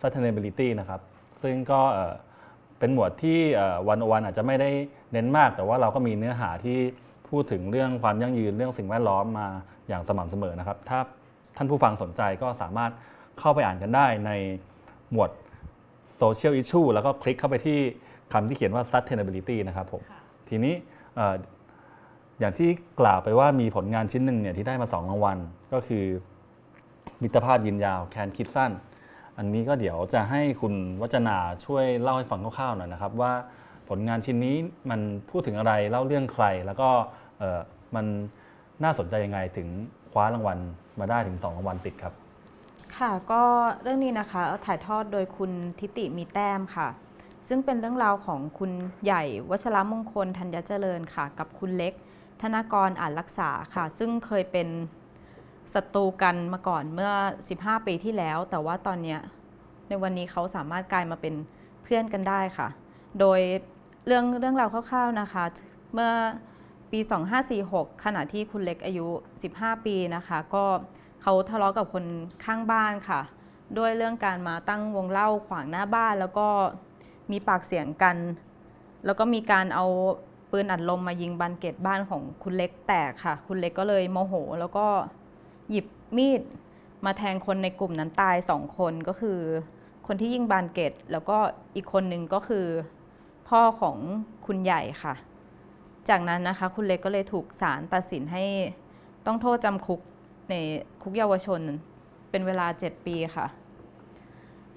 sustainability นะครับซึ่งก็เป็นหมวดที่วันอวันอาจจะไม่ได้เน้นมาก แต่ว่าเราก็มีเนื้อหาที่พูดถึงเรื่องความยั่งยืนเรื่องสิ่งแวดล้อมมาอย่างสม่ำเสมอนะครับ ถ้าท่านผู้ฟังสนใจก็สามารถเข้าไปอ่านกันได้ในหมวด social issue แล้วก็คลิกเข้าไปที่คำที่เขียนว่า sustainability นะครับผม ทีนี้เอ่ออย่างที่กล่าวไปว่ามีผลงานชิ้นหนึ่งเนี่ยที่ได้มา 2 รางวัล ก็คือมิตรภาพยืนยาวแคนคิดสั้น อันนี้ก็เดี๋ยวจะให้คุณวัจนาช่วยเล่าให้ฟังคร่าวๆหน่อยนะครับ ว่าผลงานชิ้นนี้มันพูดถึงอะไรเล่าเรื่องใคร แล้วก็เอ่อมันน่าสนใจยังไงถึงคว้ารางวัลมาได้ถึง 2 รางวัลติดครับ ค่ะก็เรื่องนี้นะคะถ่ายทอดโดยคุณทิติมีแต้มค่ะ ซึ่งเป็นเรื่องราวของคุณใหญ่วชรมงคลธัญเจริญค่ะ กับคุณเล็ก ธนากรอ่านรักษาค่ะ ซึ่งเคยเป็นศัตรูกันมาก่อนเมื่อ 15 ปีที่แล้ว แต่ว่าตอนนี้ในวันนี้เขาสามารถกลายมาเป็นเพื่อนกันได้ค่ะ โดยเรื่องเรื่องราวคร่าวๆนะคะ เมื่อปี 2546 ขณะที่คุณเล็กอายุ 15 ปีนะคะ ก็ เขาทะเลาะกับคนข้างบ้านค่ะ ด้วยเรื่องการมาตั้งวงเล่าขวางหน้าบ้าน แล้วก็มีปากเสียงกัน แล้วก็มีการเอาปืนอัดลมมายิงบานเกตบ้านของคุณเล็กแตกค่ะ คุณเล็กก็เลยโมโห แล้วก็หยิบมีดมาแทงคนในกลุ่มนั้นตายสองคนก็คือ คนที่ยิงบานเกตแล้วก็อีกคนนึงก็คือ พ่อของคุณใหญ่ค่ะ จากนั้นนะคะ คุณเล็กก็เลยถูกศาลตัดสินให้ต้องโทษจำคุก ในคุกเยาวชนเป็นเวลา 7 ปีค่ะ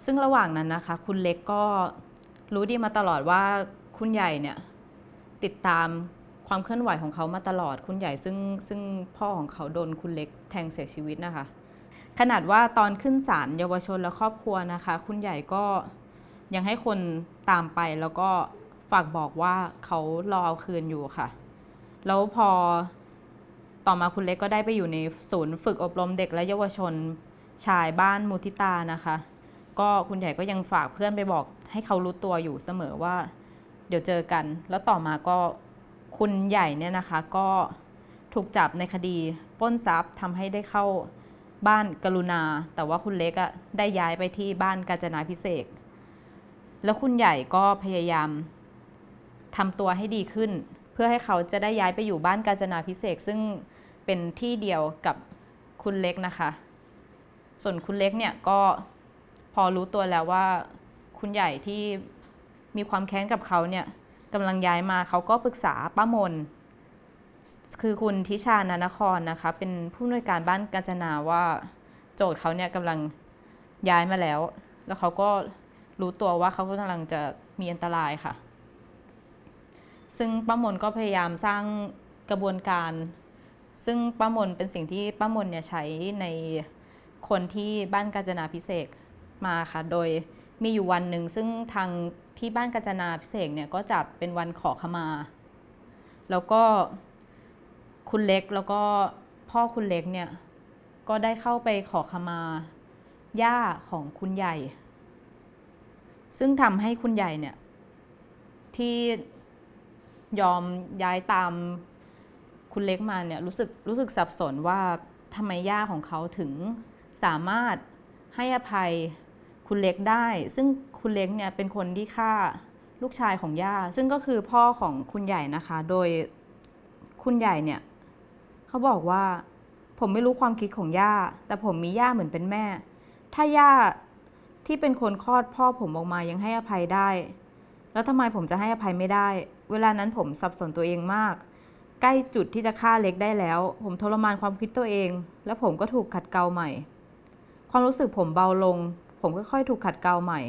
ซึ่งระหว่างนั้นนะคะ คุณเล็กก็รู้ดีมาตลอดว่าคุณใหญ่เนี่ยติดตามความเคลื่อนไหวของเขามาตลอดคุณใหญ่ซึ่งซึ่งพ่อของเขาโดนคุณเล็กแทงเสียชีวิตนะคะ ขนาดว่าตอนขึ้นศาลเยาวชนและครอบครัวนะคะ คุณใหญ่ก็ยังให้คนตามไปแล้วก็ฝากบอกว่าเขารอเอาคืนอยู่ค่ะ แล้วพอ ต่อมาคุณเล็กก็ได้ไปอยู่ในศูนย์ฝึกอบรมเด็กและเยาวชนชายบ้านมูทิตานะคะ ก็คุณใหญ่ก็ยังฝากเพื่อนไปบอกให้เขารู้ตัวอยู่เสมอว่า เดี๋ยวเจอกัน แล้วต่อมาก็คุณใหญ่เนี่ยนะคะก็ถูกจับในคดีป้นทรัพย์ทำให้ได้เข้าบ้านกรุณา แต่ว่าคุณเล็กอะได้ย้ายไปที่บ้านกาญจนาพิเศษแล้วคุณใหญ่ก็พยายามทำตัวให้ดีขึ้น เพื่อให้เขาจะได้ย้ายไปอยู่บ้านกาญจนาพิเศษซึ่ง เป็นที่เดียวกับคุณเล็กนะคะ ส่วนคุณเล็กเนี่ยก็พอรู้ตัวแล้วว่า คุณใหญ่ที่มีความแค้นกับเขาเนี่ยกำลังย้ายมาเขาก็ปรึกษาป้ามน คือคุณทิชานานครนะคะ เป็นผู้อำนวยการบ้านกาญจนาว่าโจทย์เขาเนี่ยกำลังย้ายมาแล้ว แล้วเขาก็รู้ตัวว่าเขากำลังจะมีอันตรายค่ะ ซึ่งป้ามนก็พยายามสร้างกระบวนการ ซึ่งป้ามนเป็นสิ่งที่ป้ามนเนี่ยใช้ในคนที่บ้านกาญจนาพิเศษมาค่ะ โดยมีอยู่วันหนึ่งซึ่งทางที่บ้านกาญจนาพิเศษเนี่ยก็จัดเป็นวันขอขมา แล้วก็คุณเล็กแล้วก็พ่อคุณเล็กเนี่ยก็ได้เข้าไปขอขมาย่าของคุณใหญ่ ซึ่งทำให้คุณใหญ่เนี่ยที่ยอมย้ายตาม คุณเล็กมาเนี่ยรู้สึกรู้สึกสับสนว่าทำไมย่าของเขาถึงสามารถให้อภัยคุณเล็กได้ ซึ่งคุณเล็กเนี่ยเป็นคนที่ฆ่าลูกชายของย่า ซึ่งก็คือพ่อของคุณใหญ่นะคะ โดยคุณใหญ่เนี่ยเขาบอกว่าผมไม่รู้ความคิดของย่า แต่ผมมีย่าเหมือนเป็นแม่ ถ้าย่าที่เป็นคนคลอดพ่อผมออกมายังให้อภัยได้ แล้วทำไมผมจะให้อภัยไม่ได้ เวลานั้นผมสับสนตัวเองมาก ใกล้จุดที่จะฆ่าเล็กได้แล้ว ผมทรมานความคิดตัวเอง แล้วผมก็ถูกขัดเกลาใหม่ ความรู้สึกผมเบาลง ผมค่อยๆถูกขัดเกลาใหม่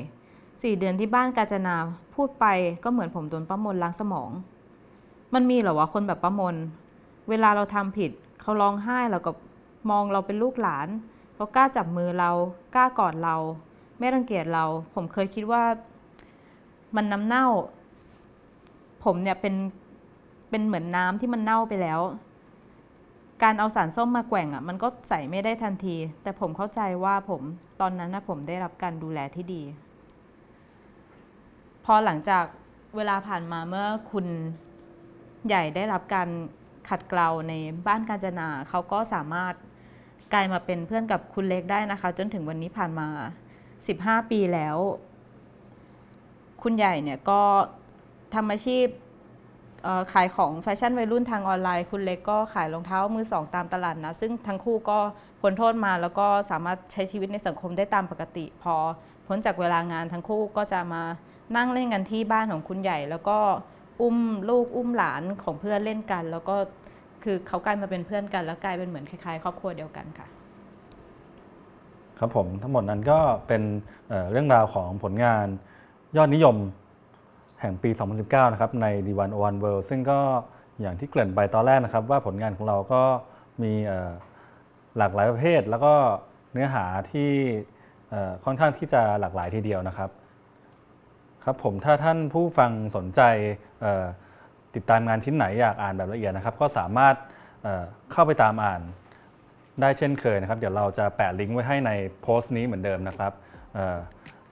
สี่เดือนที่บ้านกาญจนาพูดไปก็เหมือนผมโดนป้ามนล้างสมอง มันมีเหรอวะคนแบบป้ามน เวลาเราทำผิดเขาร้องไห้เราก็มองเราเป็นลูกหลานเขากล้าจับมือเรากล้ากอดเรา ไม่รังเกียจเรา ผมเคยคิดว่า มันน้ำเน่า ผมเนี่ยเป็น เป็นเหมือนน้ำที่มันเน่าไปแล้ว การเอาสารส้มมาแกว่งอะ มันก็ใส่ไม่ได้ทันที แต่ผมเข้าใจว่าผมตอนนั้นนะผมได้รับการดูแลที่ดี พอหลังจากเวลาผ่านมาเมื่อคุณใหญ่ได้รับการขัดเกลาในบ้านกาญจนาเขาก็สามารถกลายมาเป็นเพื่อนกับคุณเล็กได้นะคะ จนถึงวันนี้ผ่านมา 15 ปีแล้ว คุณใหญ่เนี่ยก็ทำอาชีพ ขายของแฟชั่นวัยรุ่นทางออนไลน์ คุณเล็กก็ขายรองเท้ามือสองตามตลาดนะ ซึ่งทั้งคู่ก็พ้นโทษมาแล้วก็สามารถใช้ชีวิตในสังคมได้ตามปกติ พอพ้นจากเวลางานทั้งคู่ก็จะมานั่งเล่นกันที่บ้านของคุณใหญ่ แล้วก็อุ้มลูกอุ้มหลานของเพื่อนเล่นกัน แล้วก็คือเขากลายมาเป็นเพื่อนกัน แล้วกลายเป็นเหมือนคล้ายๆ ครอบครัวเดียวกันค่ะ ครับผมทั้งหมดนั้นก็เป็นเเรื่องราวของผลงานยอดนิยม แห่งปี 2019 นะครับใน D1 One World ซึ่งก็อย่างที่เกริ่นไปตอนแรกนะครับ ว่าผลงานของเราก็มีหลากหลายประเภท แล้วก็เนื้อหาที่ค่อนข้างที่จะหลากหลายทีเดียวนะครับ ครับผมถ้าท่านผู้ฟังสนใจติดตามงานชิ้นไหนอยากอ่านแบบละเอียดนะครับ ก็สามารถเเข้าไปตามอ่านได้เช่นเคยนะครับ เดี๋ยวเราจะแปะลิงก์ไว้ให้ในโพสต์นี้เหมือนเดิมนะครับ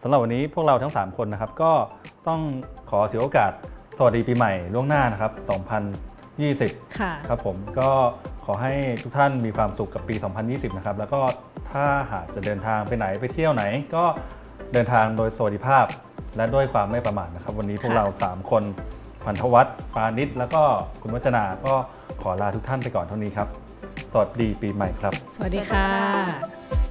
สำหรับวันนี้พวกเราทั้ง 3 คนนะครับ ก็ต้องขอถือโอกาสสวัสดีปีใหม่ล่วงหน้านะครับ 2020 ค่ะ ครับผมก็ขอให้ทุกท่านมีความสุขกับปี 2020 นะครับ แล้วก็ถ้าหากจะเดินทางไปไหนไปเที่ยวไหน ก็เดินทางโดยสวัสดิภาพ และด้วยความไม่ประมาทนะครับ วันนี้พวกค่ะเรา 3 คนพันธวัฒน์ปานิชแล้วก็คุณวัจนา ก็ขอลาทุกท่านไปก่อนเท่านี้ครับ สวัสดีปีใหม่ครับ สวัสดีค่ะ